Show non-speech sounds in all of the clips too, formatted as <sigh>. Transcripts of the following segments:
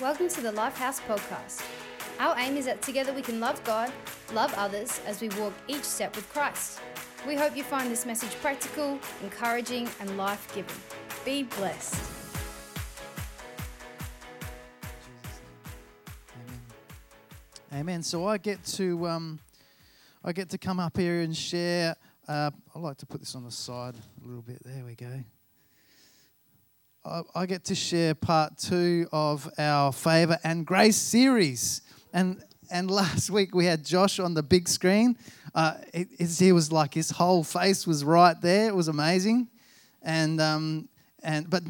Welcome to the Lifehouse Podcast. Our aim is that together we can love God, love others as we walk each step with Christ. We hope you find this message practical, encouraging, and life giving. Be blessed. Amen. Amen. So I get to um, I get to come up here and share. Uh, I like to put this on the side a little bit. There we go. I, get to share part two of our favor and grace series, and and <laughs> last week we had Josh on the big screen. Uh, it, he was like his whole face was right there. It was amazing, and um, and but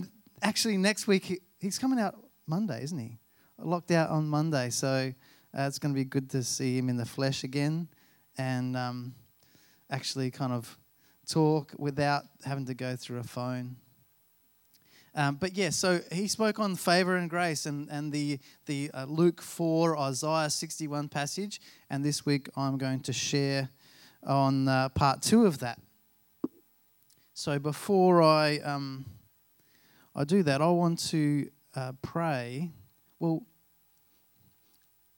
actually next week he, he's coming out Monday, isn't he? Locked out on Monday, so uh, it's going to be good to see him in the flesh again, and um, actually kind of talk without having to go through a phone. Um, but yeah, so he spoke on favor and grace and, and the, the uh, Luke 4, Isaiah 61 passage. And this week I'm going to share on uh, part two of that. So before I, um, I do that, I want to uh, pray. Well,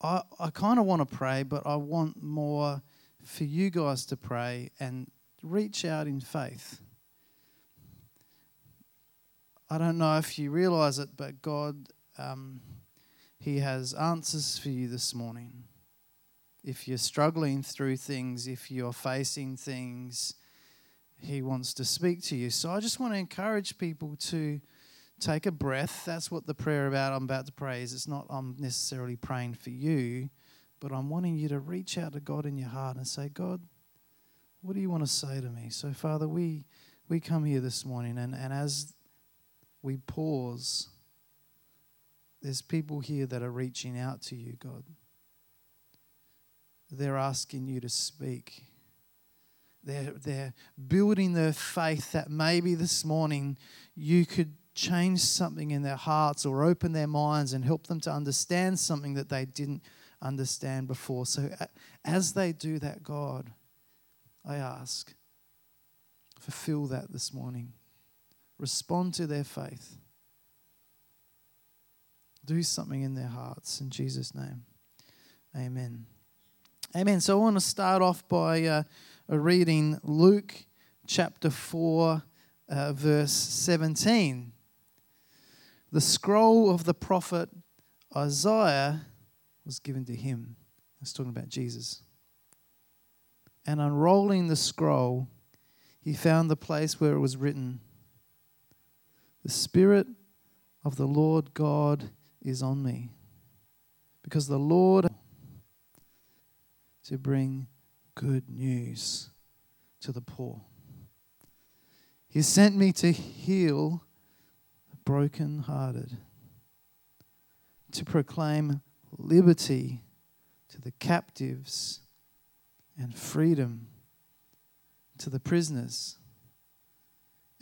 I, I kind of want to pray, but I want more for you guys to pray and reach out in faith. I don't know if you realize it, but God, um, He has answers for you this morning. If you're struggling through things, if you're facing things, He wants to speak to you. So I just want to encourage people to take a breath. That's what the prayer about I'm about to pray is. It's not I'm necessarily praying for you, but I'm wanting you to reach out to God in your heart and say, God, what do you want to say to me? So, Father, we we come here this morning and, and as we pause, there's people here that are reaching out to you, God. They're asking you to speak. They're, they're building their faith that maybe this morning you could change something in their hearts or open their minds and help them to understand something that they didn't understand before. So, as they do that, God, I ask, fulfill that this morning respond to their faith. Do something in their hearts. In Jesus' name. Amen. Amen. So I want to start off by uh, reading Luke chapter 4, uh, verse 17. The scroll of the prophet Isaiah was given to him. It's talking about Jesus. And unrolling the scroll, he found the place where it was written the Spirit of the Lord God is on me because the Lord to bring good news to the poor. He sent me to heal the brokenhearted, to proclaim liberty to the captives and freedom to the prisoners,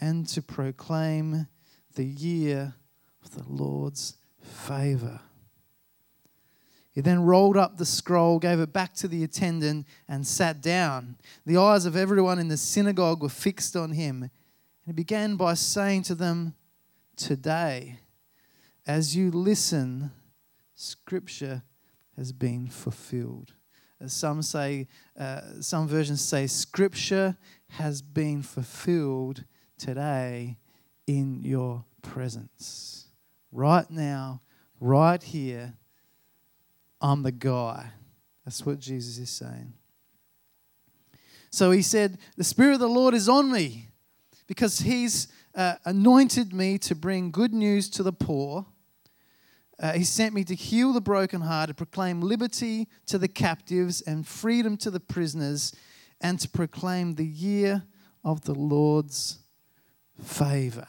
and to proclaim the year of the Lord's favor. He then rolled up the scroll, gave it back to the attendant, and sat down. The eyes of everyone in the synagogue were fixed on him. And he began by saying to them, Today, as you listen, Scripture has been fulfilled. As some say, uh, some versions say, Scripture has been fulfilled today in your presence. Right now, right here, I'm the guy. That's what Jesus is saying. So he said, The Spirit of the Lord is on me because he's uh, anointed me to bring good news to the poor. Uh, he sent me to heal the brokenhearted, proclaim liberty to the captives and freedom to the prisoners, and to proclaim the year of the Lord's favor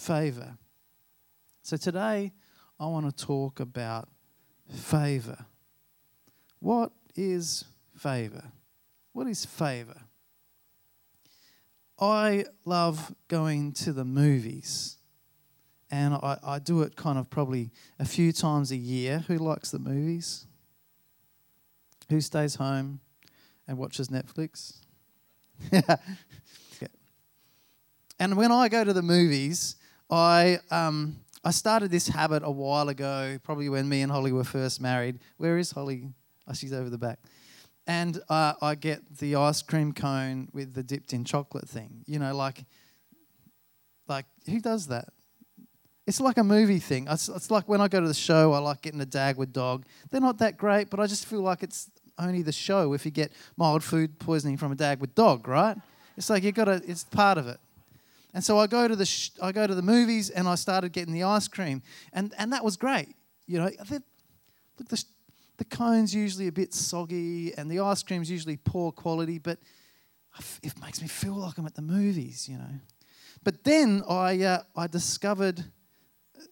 favor. So today, I want to talk about favor. What is favor? What is favor? I love going to the movies. And I, I do it kind of probably a few times a year. Who likes the movies? Who stays home and watches Netflix? <laughs> yeah. And when I go to the movies, I, um, I started this habit a while ago, probably when me and Holly were first married. Where is Holly? Oh, she's over the back. And uh, I get the ice cream cone with the dipped in chocolate thing. You know, like, like who does that? It's like a movie thing. It's, it's like when I go to the show, I like getting a Dagwood dog. They're not that great, but I just feel like it's only the show if you get mild food poisoning from a Dagwood dog, right? It's like you got to. It's part of it. And so I go to the sh- I go to the movies and I started getting the ice cream, and and that was great. You know, look the the cone's usually a bit soggy and the ice cream's usually poor quality, but it makes me feel like I'm at the movies. You know, but then I uh, I discovered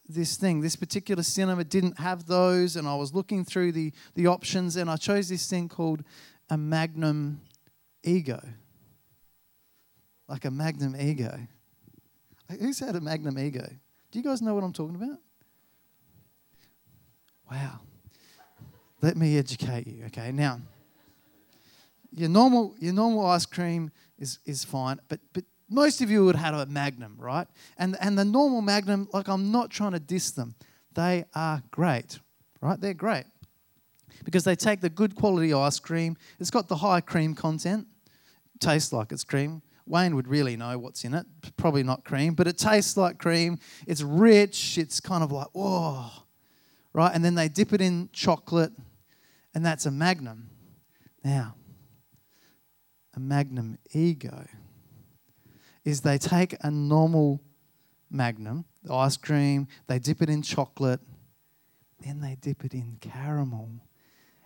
this thing. This particular cinema didn't have those, and I was looking through the the options, and I chose this thing called a Magnum Ego. Like a Magnum Ego. Who's had a Magnum Ego? Do you guys know what I'm talking about? Wow. Let me educate you, okay? Now, your normal, your normal ice cream is, is fine, but, but most of you would have had a Magnum, right? And, and the normal Magnum, like I'm not trying to diss them, they are great, right? They're great because they take the good quality ice cream, it's got the high cream content, tastes like it's cream, Wayne would really know what's in it. Probably not cream, but it tastes like cream. It's rich. It's kind of like, whoa, right? And then they dip it in chocolate, and that's a magnum. Now, a magnum ego is they take a normal magnum, ice cream, they dip it in chocolate, then they dip it in caramel,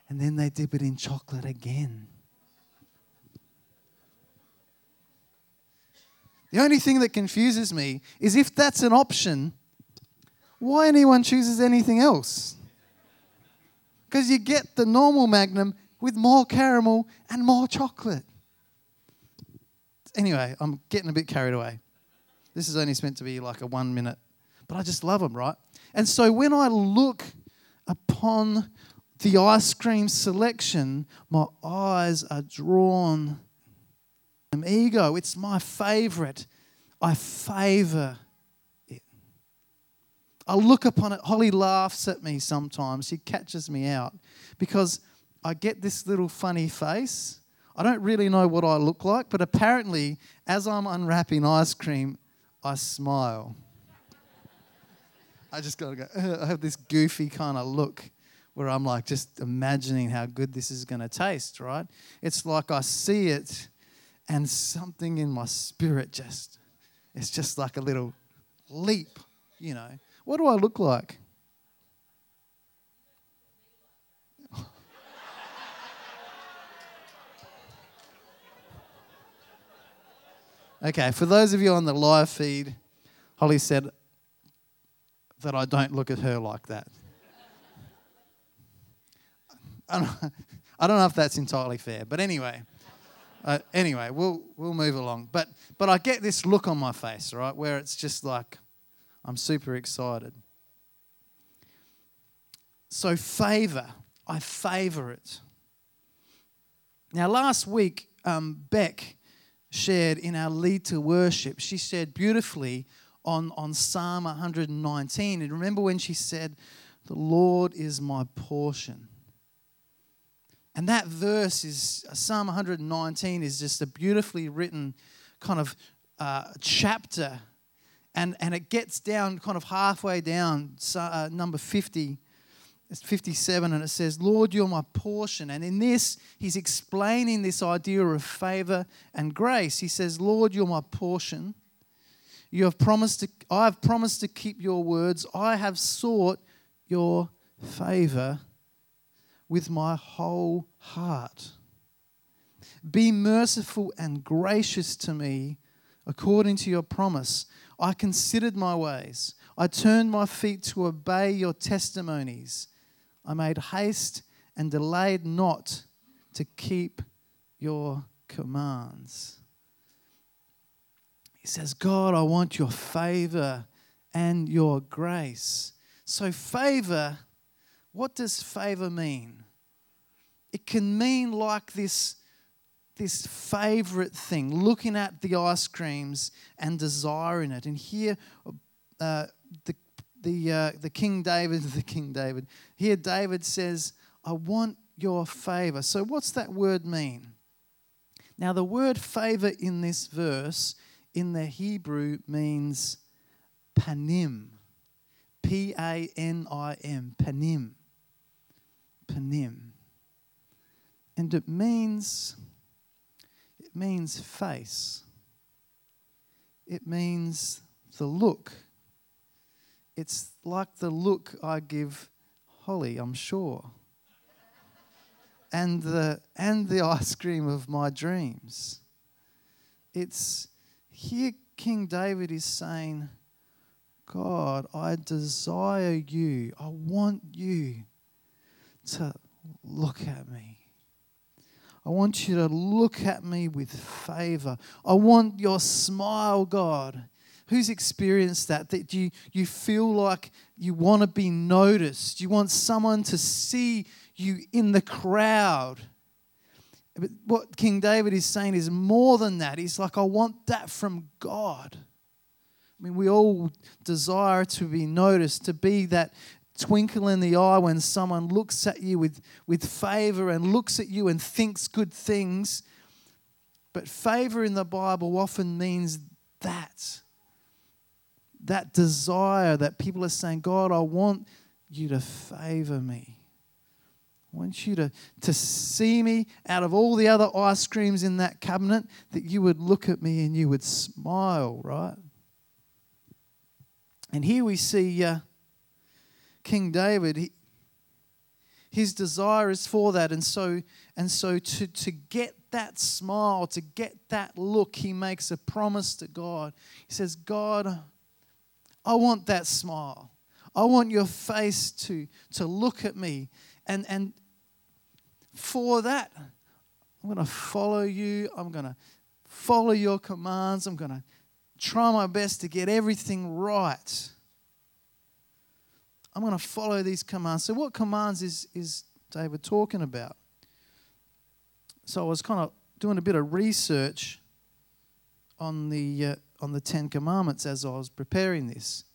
and then they dip it in chocolate again. The only thing that confuses me is if that's an option, why anyone chooses anything else? Because you get the normal Magnum with more caramel and more chocolate. Anyway, I'm getting a bit carried away. This is only meant to be like a one minute, but I just love them, right? And so when I look upon the ice cream selection, my eyes are drawn ego. It's my favorite. I favor it. I look upon it. Holly laughs at me sometimes. She catches me out because I get this little funny face. I don't really know what I look like, but apparently, as I'm unwrapping ice cream, I smile. I just gotta go, <laughs> I have this goofy kind of look where I'm like just imagining how good this is gonna taste, right? It's like I see it and something in my spirit just, it's just like a little leap, you know. What do I look like? okay, for those of you on the live feed, Holly said that I don't look at her like that. I don't, <laughs> know if that's entirely fair, but anyway. Uh, anyway, we'll we'll move along. But but I get this look on my face, right, where it's just like I'm super excited. So favor, I favor it. Now, last week, um, Beck shared in our lead to worship. She shared beautifully on on Psalm 119. And remember when she said, "The Lord is my portion." And that verse is Psalm 119 is just a beautifully written kind of uh, chapter. And, and it gets down kind of halfway down, uh, number 50. It's 57, and it says, Lord, you're my portion. And in this, he's explaining this idea of favor and grace. He says, Lord, you're my portion. You have promised to, I have promised to keep your words. I have sought your favor with my whole heart. Be merciful and gracious to me according to your promise. I considered my ways. I turned my feet to obey your testimonies. I made haste and delayed not to keep your commands. He says, God, I want your favor and your grace. So, favor, what does favor mean? It can mean like this, this favorite thing, looking at the ice creams and desiring it. And here, uh, the, the, uh, the King David, <laughs> the King David, here David says, I want your favor. So, what's that word mean? Now, the word favor in this verse in the Hebrew means panim. P A N I M. Panim. Panim. And it means it means face. It means the look. It's like the look I give Holly, I'm sure. and the and the ice cream of my dreams. It's here King David is saying, God, I desire you. I want you to look at me. I want you to look at me with favor. I want your smile, God. Who's experienced that? That you, you feel like you want to be noticed. You want someone to see you in the crowd. But what King David is saying is more than that. He's like, I want that from God. I mean, we all desire to be noticed, to be that twinkle in the eye when someone looks at you with, with favor and looks at you and thinks good things. But favor in the Bible often means that. That desire that people are saying, God, I want you to favor me. I want you to, to see me out of all the other ice creams in that cabinet, that you would look at me and you would smile, right? And here we see uh, King David. He, his desire is for that, and so and so to to get that smile, to get that look, he makes a promise to God. He says, "God, I want that smile. I want your face to to look at me, and and for that, I'm going to follow you. I'm going to follow your commands. I'm going to try my best to get everything right. I'm going to follow these commands. So, what commands is, is David talking about? So, I was kind of doing a bit of research on the, uh, on the Ten Commandments as I was preparing this.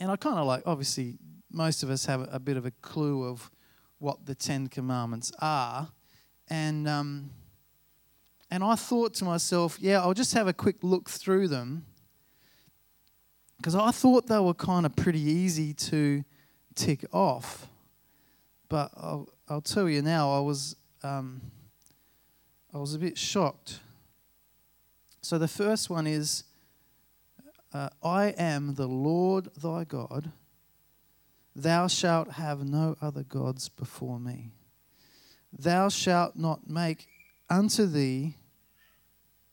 And I kind of like, obviously, most of us have a, bit of a clue of what the Ten Commandments are. And, um, and I thought to myself, yeah, I'll just have a quick look through them because I thought they were kind of pretty easy to tick off. But I'll, I'll tell you now, I was, um, I was a bit shocked. So the first one is uh, I am the Lord thy God. Thou shalt have no other gods before me. Thou shalt not make unto thee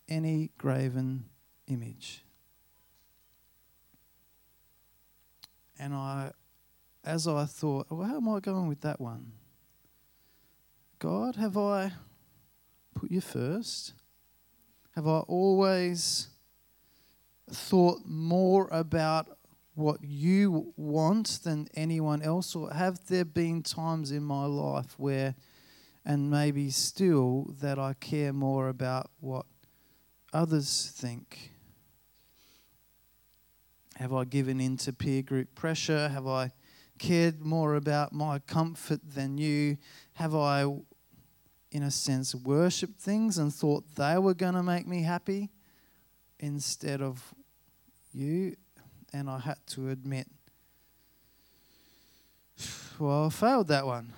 any graven image. And I, as I thought, well, how am I going with that one? God, have I put you first? Have I always thought more about what you want than anyone else? Or have there been times in my life where, and maybe still, that I care more about what others think? Have I given in to peer group pressure? Have I cared more about my comfort than you? Have I, in a sense, worshipped things and thought they were going to make me happy instead of you? And I had to admit, well, I failed that one.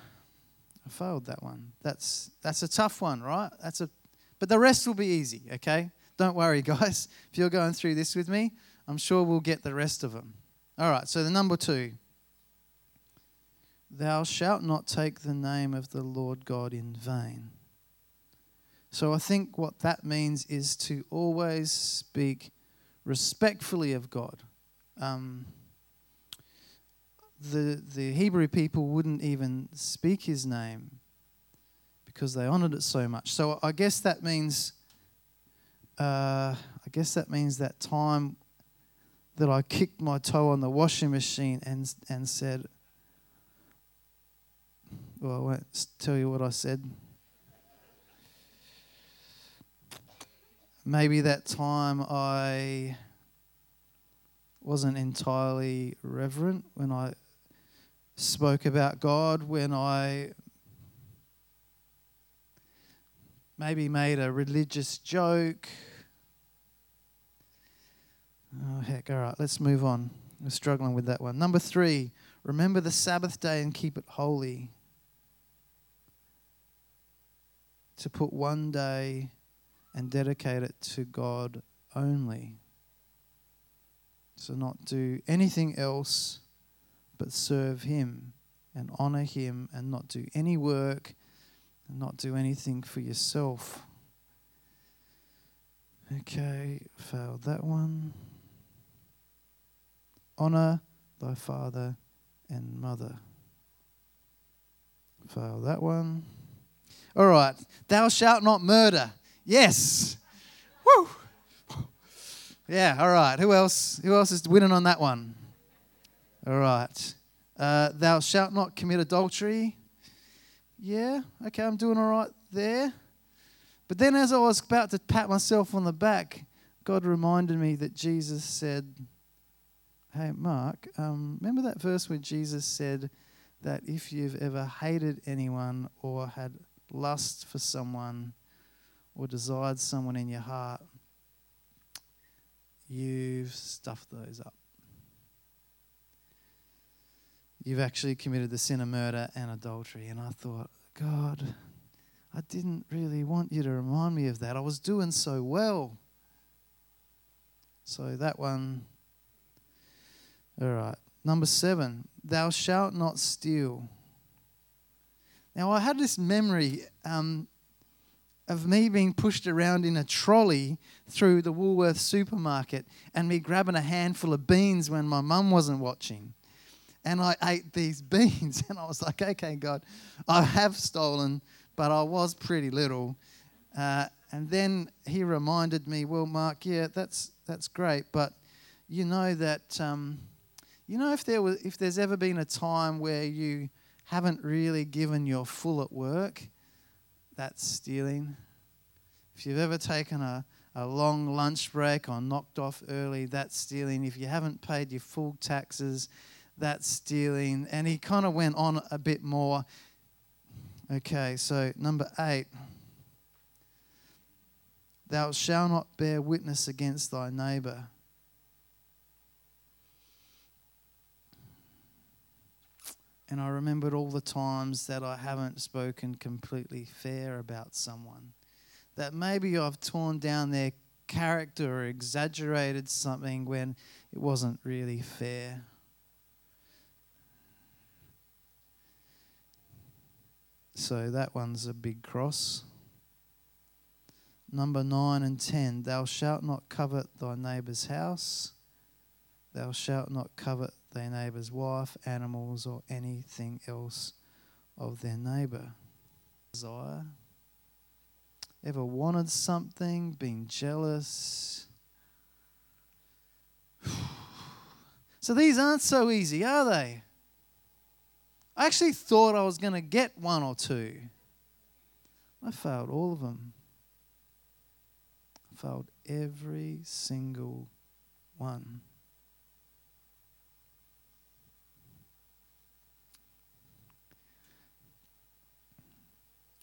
I failed that one. That's that's a tough one, right? That's a but the rest will be easy, okay? Don't worry, <laughs> guys. If you're going through this with me, I'm sure we'll get the rest of them. All right, so the number two. Thou shalt not take the name of the Lord God in vain. So I think what that means is to always speak respectfully of God. Um, the, the Hebrew people wouldn't even speak his name because they honored it so much. So I guess that means, uh, I guess that means that time that I kicked my toe on the washing machine and, and said, well, I won't tell you what I said. Maybe that time I wasn't entirely reverent when I spoke about God, when I maybe made a religious joke. Oh, heck, all right, let's move on. We're struggling with that one. Number three, remember the Sabbath day and keep it holy. To put one day and dedicate it to God only. So, not do anything else but serve Him and honor Him and not do any work and not do anything for yourself. Okay, failed that one. Honor thy father and mother. Fail that one. All right, thou shalt not murder. Yes. Woo. Yeah, all right. Who else? Who else is winning on that one? All right. Uh, thou shalt not commit adultery. Yeah, okay, I'm doing all right there. But then, as I was about to pat myself on the back, God reminded me that Jesus said, Hey, Mark, um, remember that verse where Jesus said that if you've ever hated anyone or had lust for someone or desired someone in your heart, you've stuffed those up. You've actually committed the sin of murder and adultery. And I thought, God, I didn't really want you to remind me of that. I was doing so well. So that one. All right. Number seven, thou shalt not steal. Now, I had this memory um, of me being pushed around in a trolley through the Woolworth supermarket and me grabbing a handful of beans when my mum wasn't watching. And I ate these <laughs> beans, and I was like, okay, God, I have stolen, but I was pretty little. Uh, and then he reminded me, well, Mark, yeah, that's, that's great, but you know that, um, you know, if, there was, if there's ever been a time where you haven't really given your full at work, that's stealing. If you've ever taken a, a long lunch break or knocked off early, that's stealing. If you haven't paid your full taxes, that's stealing. And he kind of went on a bit more. Okay, so number eight. Thou shalt not bear witness against thy neighbor. And I remembered all the times that I haven't spoken completely fair about someone. That maybe I've torn down their character or exaggerated something when it wasn't really fair. So that one's a big cross. Number 9 and 10 Thou shalt not covet thy neighbour's house. Thou shalt not covet thy neighbour's wife, animals, or anything else of their neighbour. Desire. Ever wanted something, been jealous? <sighs> so these aren't so easy, are they? I actually thought I was going to get one or two. I failed all of them. I failed every single one.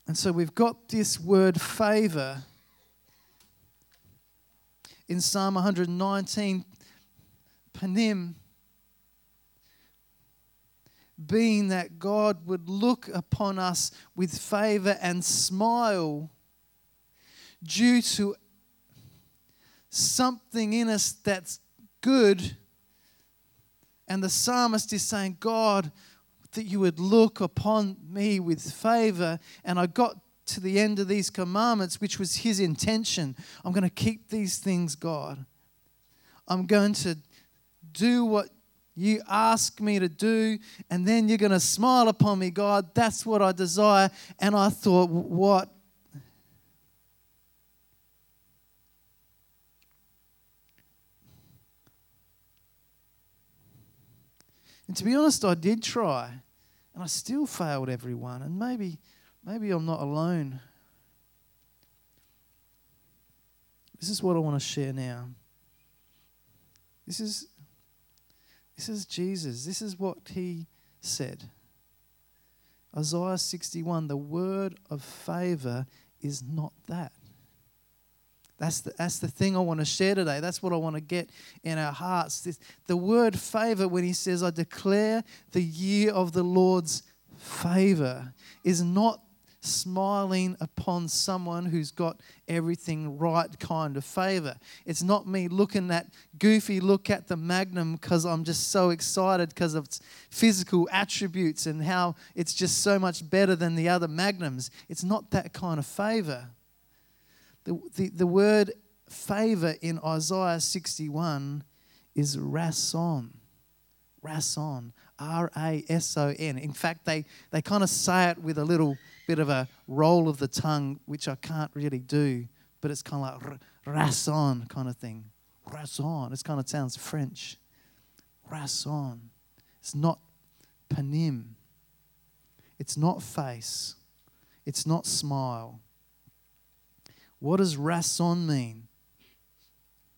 And so we've got this word favor in Psalm 119, panim, being that God would look upon us with favor and smile due to something in us that's good. And the psalmist is saying, God, that you would look upon me with favor. And I got to the end of these commandments, which was his intention. I'm going to keep these things, God. I'm going to do what you ask me to do, and then you're going to smile upon me, God. That's what I desire. And I thought, what? And to be honest, I did try, and I still failed everyone. And maybe, maybe I'm not alone. This is what I want to share now. This is This is Jesus. This is what he said. Isaiah 61 the word of favor is not that. That's the, that's the thing I want to share today. That's what I want to get in our hearts. This, the word favor, when he says, I declare the year of the Lord's favor, is not smiling upon someone who's got everything right kind of favor. It's not me looking that goofy look at the Magnum because I'm just so excited because of its physical attributes and how it's just so much better than the other Magnums. It's not that kind of favor. The, the, the word favor in Isaiah 61 is rason. Rason. R A S O N. In fact, they, they kind of say it with a little bit of a roll of the tongue, which I can't really do, but it's kind of like rason kind of thing. Rason. It kind of sounds French. Rason. It's not panim. It's not face. It's not smile. What does rason mean?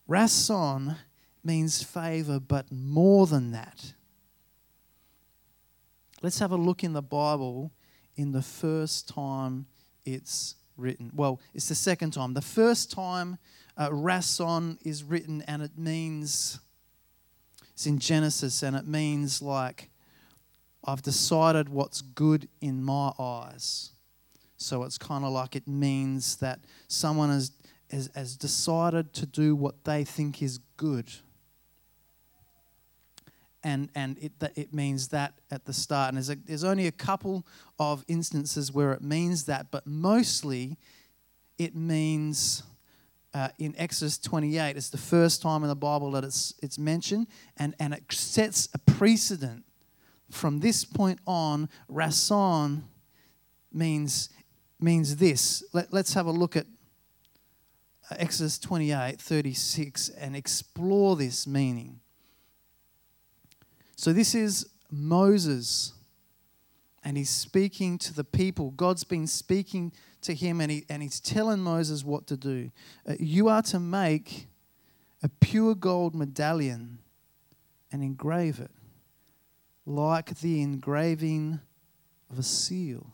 Rason means favor, but more than that. Let's have a look in the Bible in the first time it's written. Well, it's the second time. The first time uh, rason is written, and it means it's in Genesis, and it means like I've decided what's good in my eyes. So it's kind of like it means that someone has, has, has decided to do what they think is good and and it it means that at the start. And there's a, there's only a couple of instances where it means that, but mostly it means. Uh, in Exodus 28, it's the first time in the Bible that it's, it's mentioned, and, and it sets a precedent. From this point on, rason means, means this. Let, let's have a look at Exodus 28, 36, and explore this meaning. So this is Moses, and he's speaking to the people. God's been speaking to him, and, he, and he's telling Moses what to do. Uh, you are to make a pure gold medallion and engrave it like the engraving of a seal.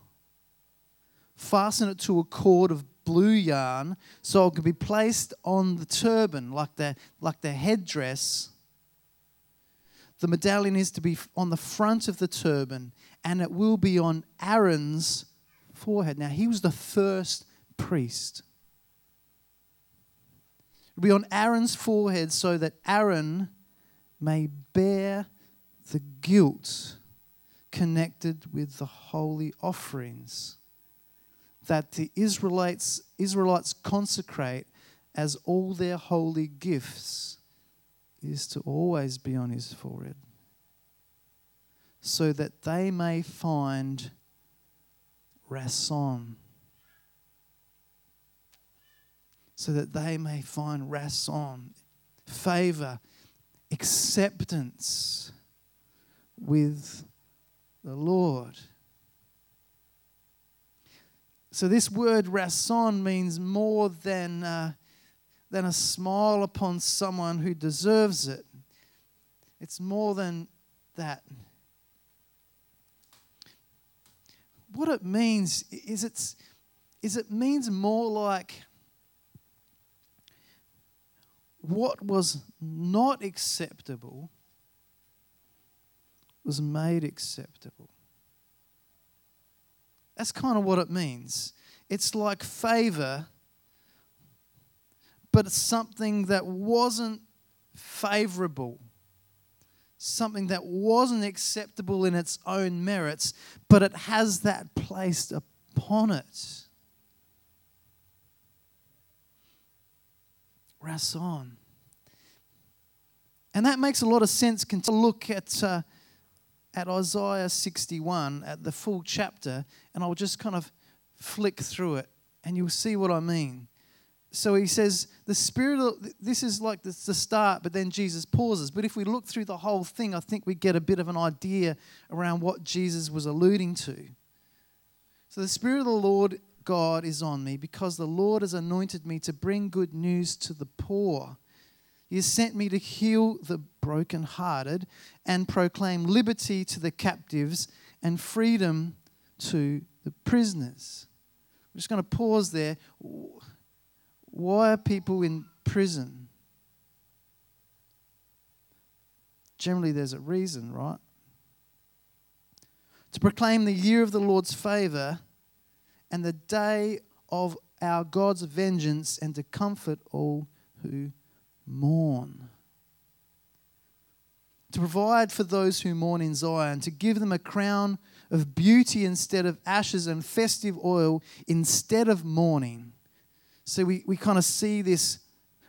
Fasten it to a cord of blue yarn so it can be placed on the turban like the, like the headdress the medallion is to be on the front of the turban and it will be on Aaron's forehead. Now, he was the first priest. It'll be on Aaron's forehead so that Aaron may bear the guilt connected with the holy offerings that the Israelites, Israelites consecrate as all their holy gifts is to always be on his forehead so that they may find rason. So that they may find rason, favor, acceptance with the Lord. So, this word rason means more than. Uh, than a smile upon someone who deserves it. It's more than that. What it means is it's is it means more like what was not acceptable was made acceptable. That's kind of what it means. It's like favor but it's something that wasn't favorable, something that wasn't acceptable in its own merits, but it has that placed upon it. Rason. And that makes a lot of sense. Can look at, uh, at Isaiah 61, at the full chapter, and I'll just kind of flick through it, and you'll see what I mean. So he says the spirit of, this is like the, the start but then jesus pauses. But if we look through the whole thing i think we get a bit of an idea around what jesus was alluding to. So the spirit of the lord god is on me because the lord has anointed me to bring good news to the poor He has sent me to heal the brokenhearted and proclaim liberty to the captives and freedom to the prisoners. I'm just going to pause there. Why are people in prison? Generally, there's a reason, right? To proclaim the year of the Lord's favor and the day of our God's vengeance and to comfort all who mourn. To provide for those who mourn in Zion, to give them a crown of beauty instead of ashes and festive oil instead of mourning. So we, we kind of see this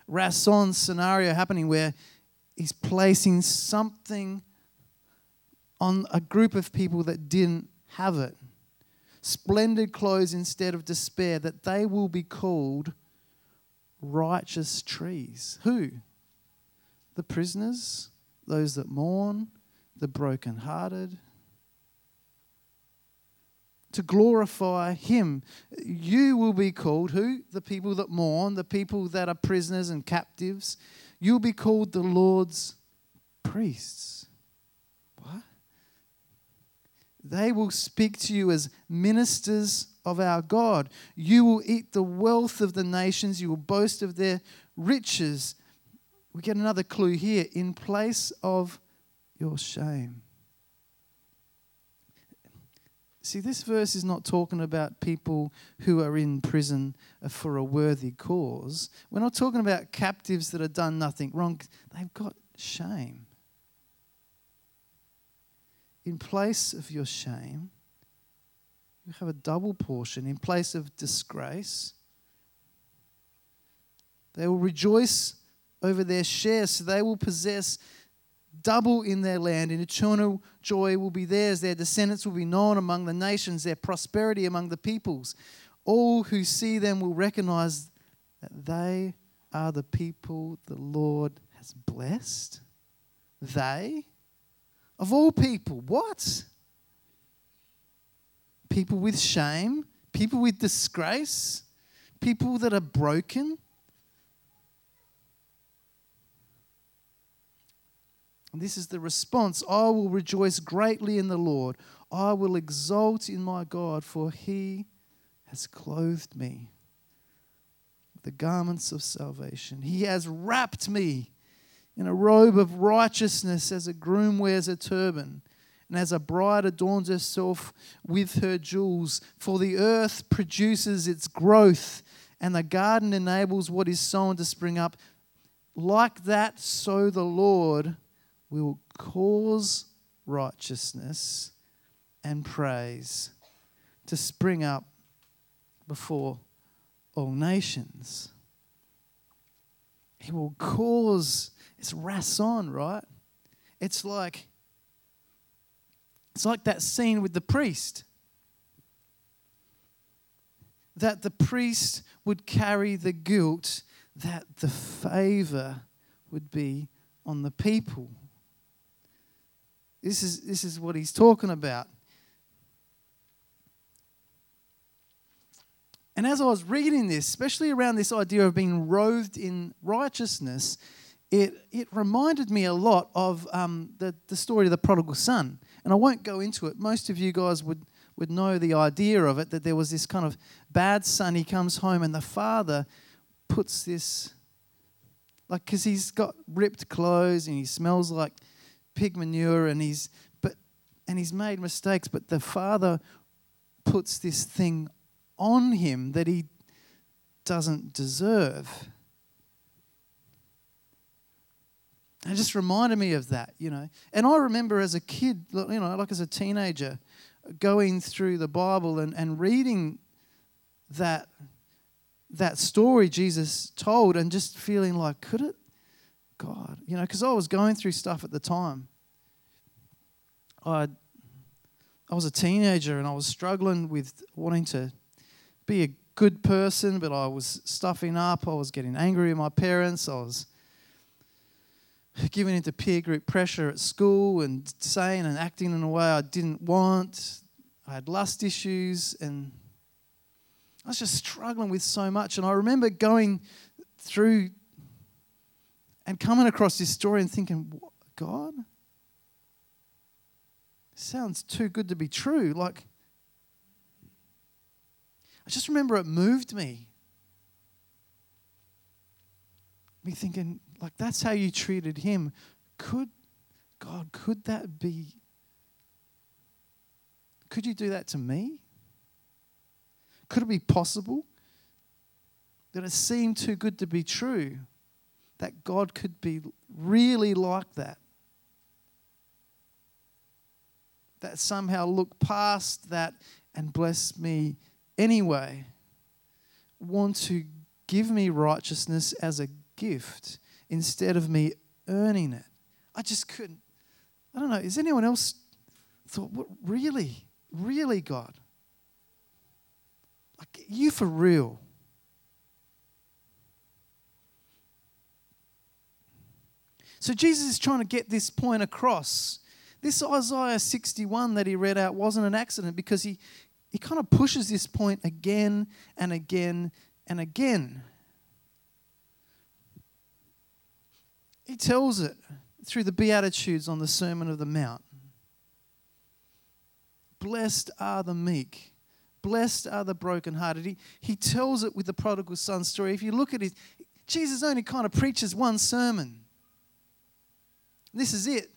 Rason scenario happening where he's placing something on a group of people that didn't have it. Splendid clothes instead of despair, that they will be called righteous trees. Who? The prisoners, those that mourn, the brokenhearted. To glorify Him. You will be called who? The people that mourn, the people that are prisoners and captives. You'll be called the Lord's priests. What? They will speak to you as ministers of our God. You will eat the wealth of the nations, you will boast of their riches. We get another clue here in place of your shame. See, this verse is not talking about people who are in prison for a worthy cause. We're not talking about captives that have done nothing wrong. They've got shame. In place of your shame, you have a double portion in place of disgrace. They will rejoice over their share, so they will possess double in their land, and eternal joy will be theirs. Their descendants will be known among the nations, their prosperity among the peoples. All who see them will recognize that they are the people the Lord has blessed. They? Of all people, what? People with shame, people with disgrace, people that are broken. And this is the response I will rejoice greatly in the Lord. I will exult in my God, for he has clothed me with the garments of salvation. He has wrapped me in a robe of righteousness as a groom wears a turban and as a bride adorns herself with her jewels. For the earth produces its growth, and the garden enables what is sown to spring up. Like that, so the Lord will cause righteousness and praise to spring up before all nations. He will cause, it's rason, right? It's like it's like that scene with the priest. That the priest would carry the guilt, that the favor would be on the people. This is, this is what he's talking about. And as I was reading this, especially around this idea of being robed in righteousness, it, it reminded me a lot of um, the, the story of the prodigal son. And I won't go into it. Most of you guys would, would know the idea of it that there was this kind of bad son. He comes home, and the father puts this, like, because he's got ripped clothes and he smells like pig manure, and he's, but, and he's made mistakes, but the father puts this thing on him that he doesn't deserve. It just reminded me of that, you know. And I remember as a kid, you know, like as a teenager, going through the Bible and, and reading that that story Jesus told and just feeling like, could it? God, you know, because I was going through stuff at the time. I I was a teenager and I was struggling with wanting to be a good person, but I was stuffing up. I was getting angry at my parents. I was giving into peer group pressure at school and saying and acting in a way I didn't want. I had lust issues and I was just struggling with so much. And I remember going through and coming across this story and thinking, God? Sounds too good to be true. Like, I just remember it moved me. Me thinking, like, that's how you treated him. Could, God, could that be? Could you do that to me? Could it be possible that it seemed too good to be true? That God could be really like that? That somehow look past that and bless me anyway? Want to give me righteousness as a gift instead of me earning it? I just couldn't. I don't know. Is anyone else thought, what, really? Really, God? Like, you for real? So Jesus is trying to get this point across. This Isaiah 61 that he read out wasn't an accident because he, he kind of pushes this point again and again and again. He tells it through the Beatitudes on the Sermon of the Mount. Blessed are the meek. Blessed are the brokenhearted. He, he tells it with the prodigal son story. If you look at it, Jesus only kind of preaches one sermon. This is it.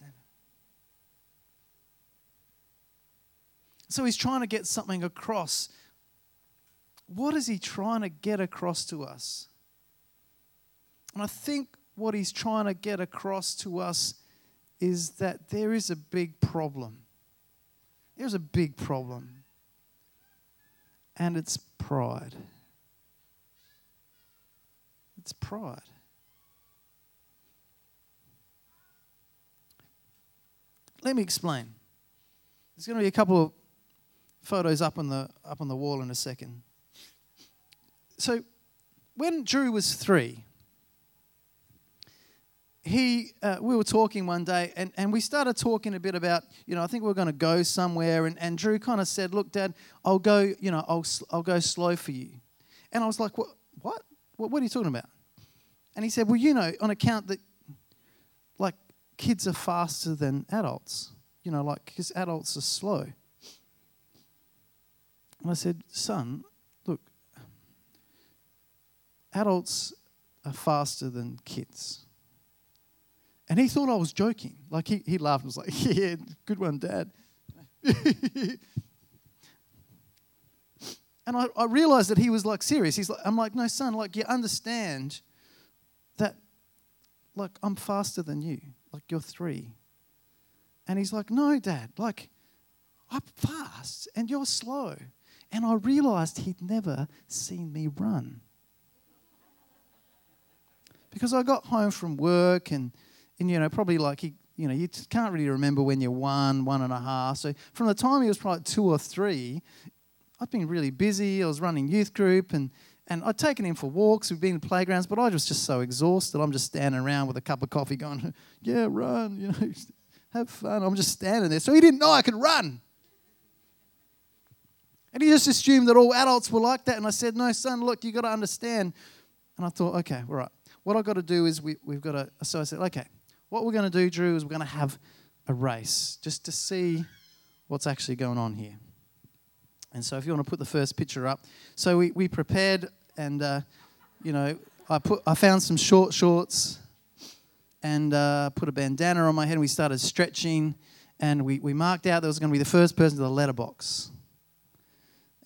So he's trying to get something across. What is he trying to get across to us? And I think what he's trying to get across to us is that there is a big problem. There's a big problem. And it's pride. It's pride. Let me explain. There's going to be a couple of photos up on the up on the wall in a second. So, when Drew was three, he, uh, we were talking one day and, and we started talking a bit about, you know, I think we are going to go somewhere. And, and Drew kind of said, Look, Dad, I'll go, you know, I'll, I'll go slow for you. And I was like, What? What? What, what are you talking about? And he said, Well, you know, on account that, like, kids are faster than adults, you know, like, because adults are slow. And I said, Son, look, adults are faster than kids and he thought I was joking. Like he, he laughed and was like, <laughs> Yeah, good one, Dad. <laughs> and I, I realized that he was like serious. He's like, I'm like, no, son, like you understand that like I'm faster than you. Like you're three. And he's like, No, Dad, like I'm fast and you're slow. And I realized he'd never seen me run. Because I got home from work and and you know, probably like he, you know, you can't really remember when you're one, one and a half. So from the time he was probably two or three, I'd been really busy. I was running youth group and and I'd taken him for walks. We'd been to playgrounds, but I was just so exhausted. I'm just standing around with a cup of coffee, going, <laughs> "Yeah, run, you know, <laughs> have fun." I'm just standing there. So he didn't know I could run. And he just assumed that all adults were like that. And I said, No, son, look, you've got to understand. And I thought, Okay, all right. What I've got to do is we, we've got to. So I said, Okay, what we're going to do, Drew, is we're going to have a race just to see what's actually going on here. And so, if you want to put the first picture up, so we, we prepared, and uh, you know, I put I found some short shorts, and uh, put a bandana on my head. and We started stretching, and we, we marked out that was going to be the first person to the letterbox.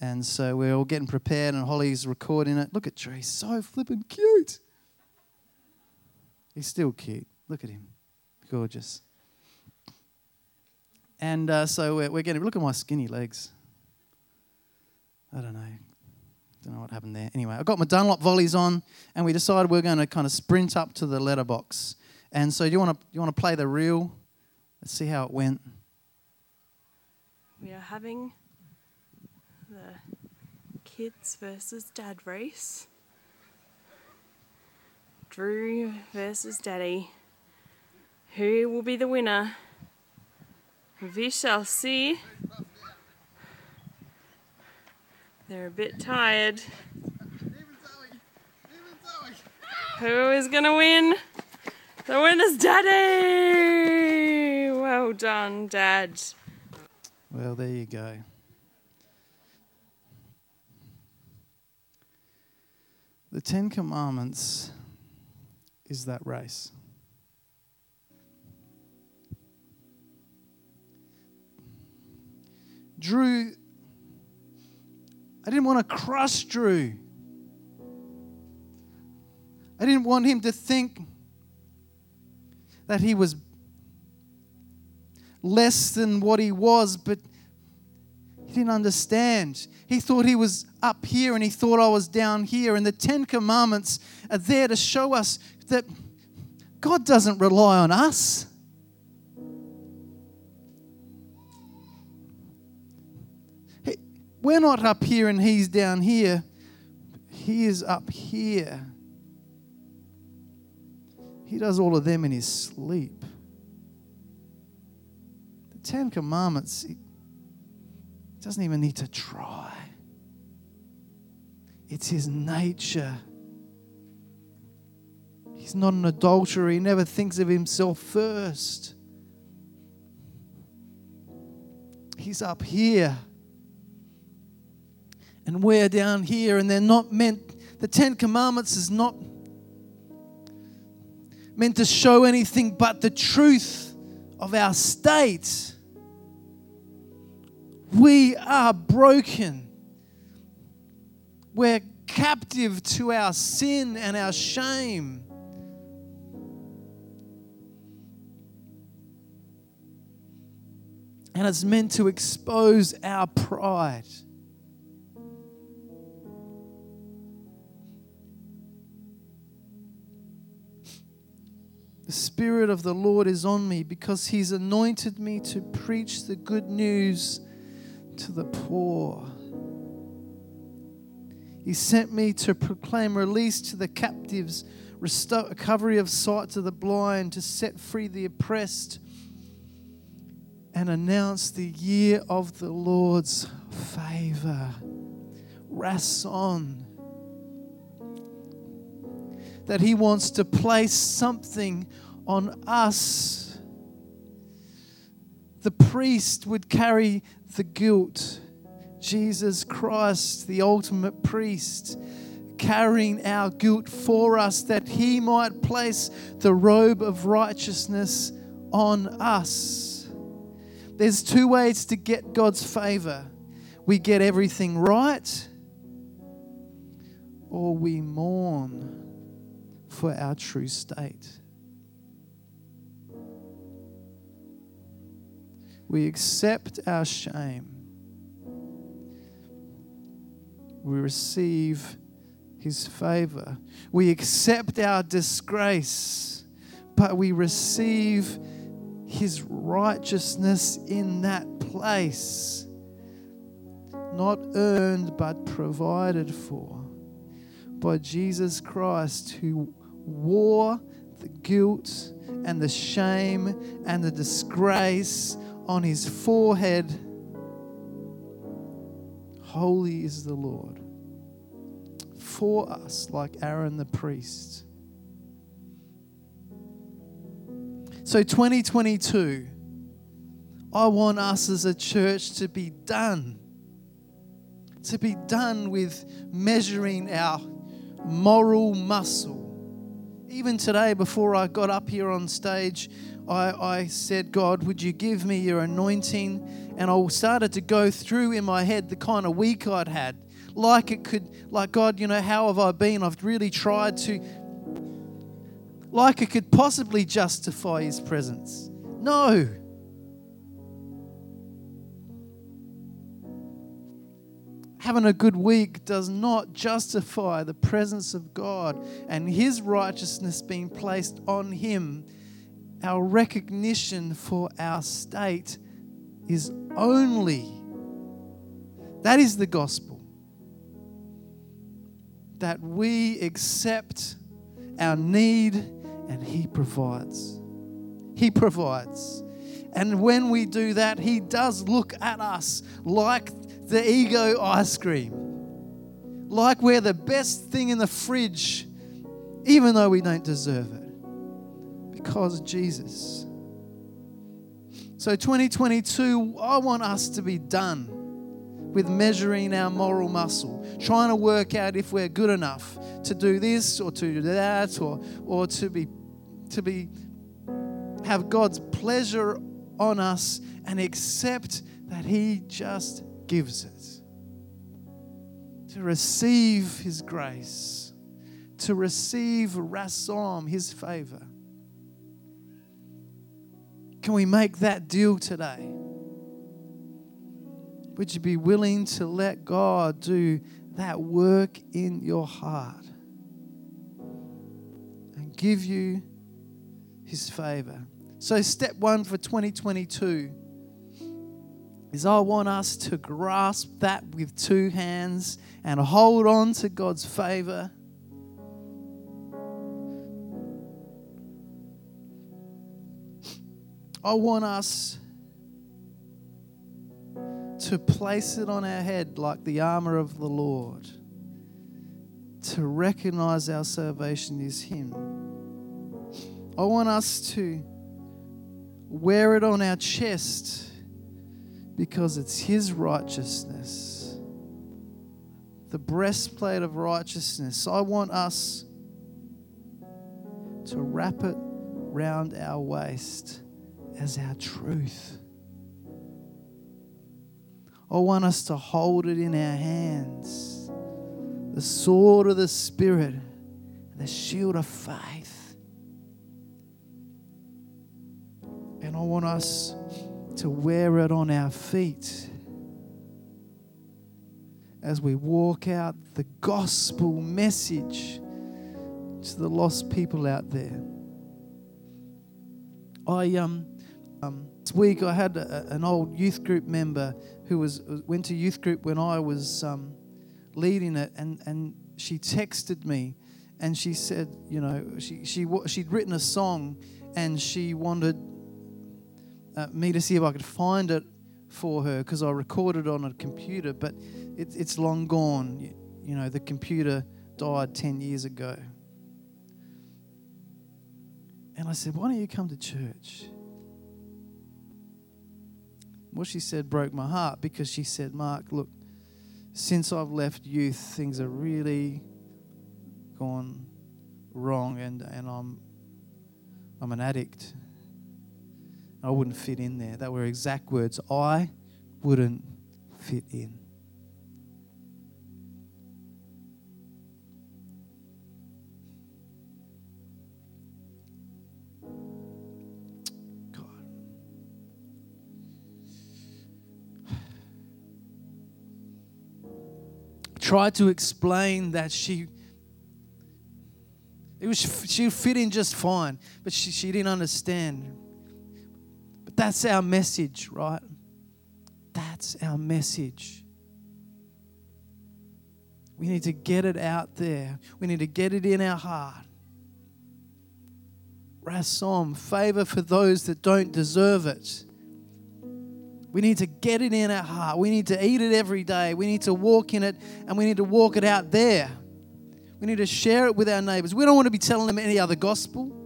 And so we're all getting prepared, and Holly's recording it. Look at Drew, he's so flippin' cute. He's still cute. Look at him gorgeous. And uh, so we're, we're getting, look at my skinny legs. I don't know. Don't know what happened there. Anyway, I got my Dunlop volleys on, and we decided we are going to kind of sprint up to the letterbox. And so, do you want to you want to play the reel? Let's see how it went. We are having the kids versus dad race. Drew versus Daddy. Who will be the winner? We shall see. They're a bit tired. Who is going to win? The winner's Daddy! Well done, Dad. Well, there you go. The Ten Commandments is that race. Drew, I didn't want to crush Drew. I didn't want him to think that he was less than what he was, but he didn't understand. He thought he was up here and he thought I was down here. And the Ten Commandments are there to show us that God doesn't rely on us. We're not up here and he's down here. He is up here. He does all of them in his sleep. The Ten Commandments, he doesn't even need to try. It's his nature. He's not an adulterer. He never thinks of himself first. He's up here and we're down here, and they're not meant, the Ten Commandments is not meant to show anything but the truth of our state. We are broken. We're captive to our sin and our shame. And it's meant to expose our pride. The Spirit of the Lord is on me because He's anointed me to preach the good news to the poor. He sent me to proclaim release to the captives, recovery of sight to the blind, to set free the oppressed, and announce the year of the Lord's favor. Rason that He wants to place something on us. The priest would carry the guilt. Jesus Christ, the ultimate priest, carrying our guilt for us that He might place the robe of righteousness on us. There's two ways to get God's favor we get everything right, or we mourn for our true state. We accept our shame. We receive His favor. We accept our disgrace, but we receive His righteousness in that place. Not earned, but provided for by Jesus Christ, who wore the guilt and the shame and the disgrace on his forehead. Holy is the Lord for us, like Aaron the priest. So, 2022, I want us as a church to be done. To be done with measuring our moral muscle even today, before I got up here on stage, I, I said, God, would you give me your anointing? And I started to go through in my head the kind of week I'd had. Like it could, like, God, you know, how have I been? I've really tried to, like it could possibly justify his presence. No. Having a good week does not justify the presence of God and His righteousness being placed on Him. Our recognition for our state is only that is the gospel. That we accept our need and He provides. He provides. And when we do that, He does look at us like the ego ice cream. Like we're the best thing in the fridge, even though we don't deserve it. because Jesus. So, 2022, I want us to be done with measuring our moral muscle, trying to work out if we're good enough to do this or to do that or, or to be to be have God's pleasure on us and accept that He just gives it. To receive His grace, to receive rason, His favor. Can we make that deal today? Would you be willing to let God do that work in your heart and give you His favor? So, step one for 2022 is I want us to grasp that with two hands and hold on to God's favor. I want us to place it on our head like the armor of the Lord, to recognize our salvation is Him. I want us to wear it on our chest because it's His righteousness, the breastplate of righteousness. I want us to wrap it round our waist as our truth. I want us to hold it in our hands the sword of the Spirit, the shield of faith. And I want us to wear it on our feet as we walk out the gospel message to the lost people out there. I um, um this week I had a, an old youth group member who was went to youth group when I was um, leading it, and and she texted me, and she said, you know, she she she'd written a song, and she wanted uh, me to see if I could find it for her because I recorded on a computer, but it, it's long gone. You, you know, the computer died ten years ago. And I said, Why don't you come to church? what she said broke my heart because she said, Mark, look, since I've left youth, things are really gone wrong and, and I'm I'm an addict. I wouldn't fit in there. That were exact words. I wouldn't fit in. tried to explain that she it was she fit in just fine, but she, she didn't understand. That's our message, right? That's our message. We need to get it out there. We need to get it in our heart. Rason, favor for those that don't deserve it. We need to get it in our heart. We need to eat it every day. We need to walk in it and we need to walk it out there. We need to share it with our neighbors. We don't want to be telling them any other gospel.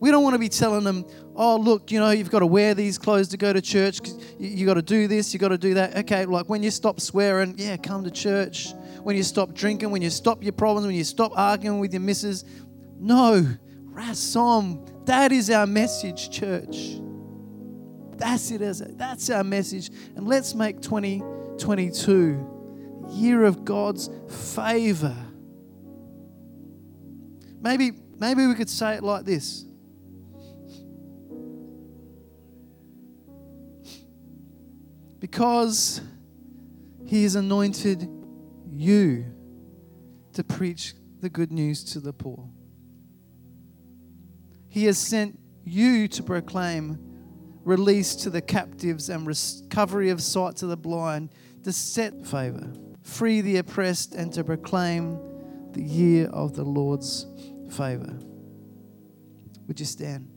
We don't want to be telling them, oh, look, you know, you've got to wear these clothes to go to church. You, got to do this, you got to do that. Okay, like when you stop swearing, yeah, come to church. When you stop drinking, when you stop your problems, when you stop arguing with your missus. No, Rason, that is our message, church. That's it, is it, that's our message. And let's make 2022 year of God's favor. Maybe, maybe we could say it like this. Because he has anointed you to preach the good news to the poor. He has sent you to proclaim release to the captives and recovery of sight to the blind, to set favor, free the oppressed, and to proclaim the year of the Lord's favor. Would you stand?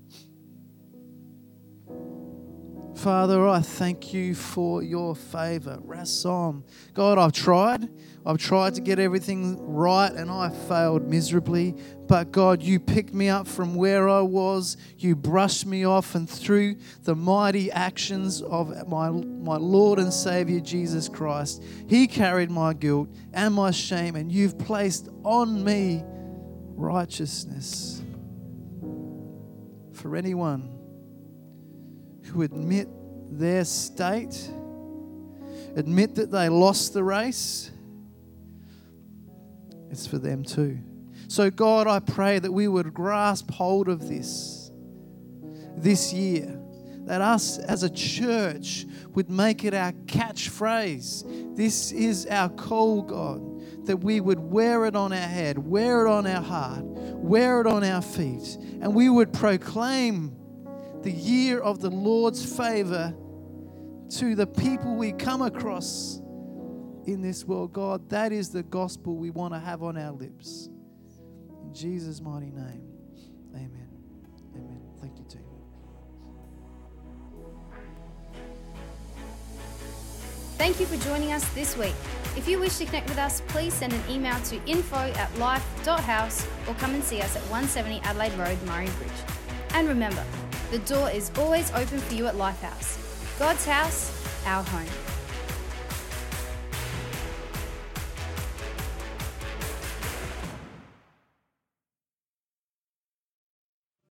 Father, I thank you for your favor. Rason. God, I've tried. I've tried to get everything right and I failed miserably. But God, you picked me up from where I was. You brushed me off, and through the mighty actions of my, my Lord and Savior Jesus Christ, He carried my guilt and my shame, and you've placed on me righteousness. For anyone who admit their state, admit that they lost the race, it's for them too. So, God, I pray that we would grasp hold of this this year. That us as a church would make it our catchphrase. This is our call, God, that we would wear it on our head, wear it on our heart, wear it on our feet, and we would proclaim the year of the Lord's favor to the people we come across in this world. God, that is the gospel we want to have on our lips. In Jesus' mighty name, amen. Amen. Thank you, team. Thank you for joining us this week. If you wish to connect with us, please send an email to info at life.house or come and see us at 170 Adelaide Road, Murray Bridge. And remember, the door is always open for you at Lifehouse. God's house, our home.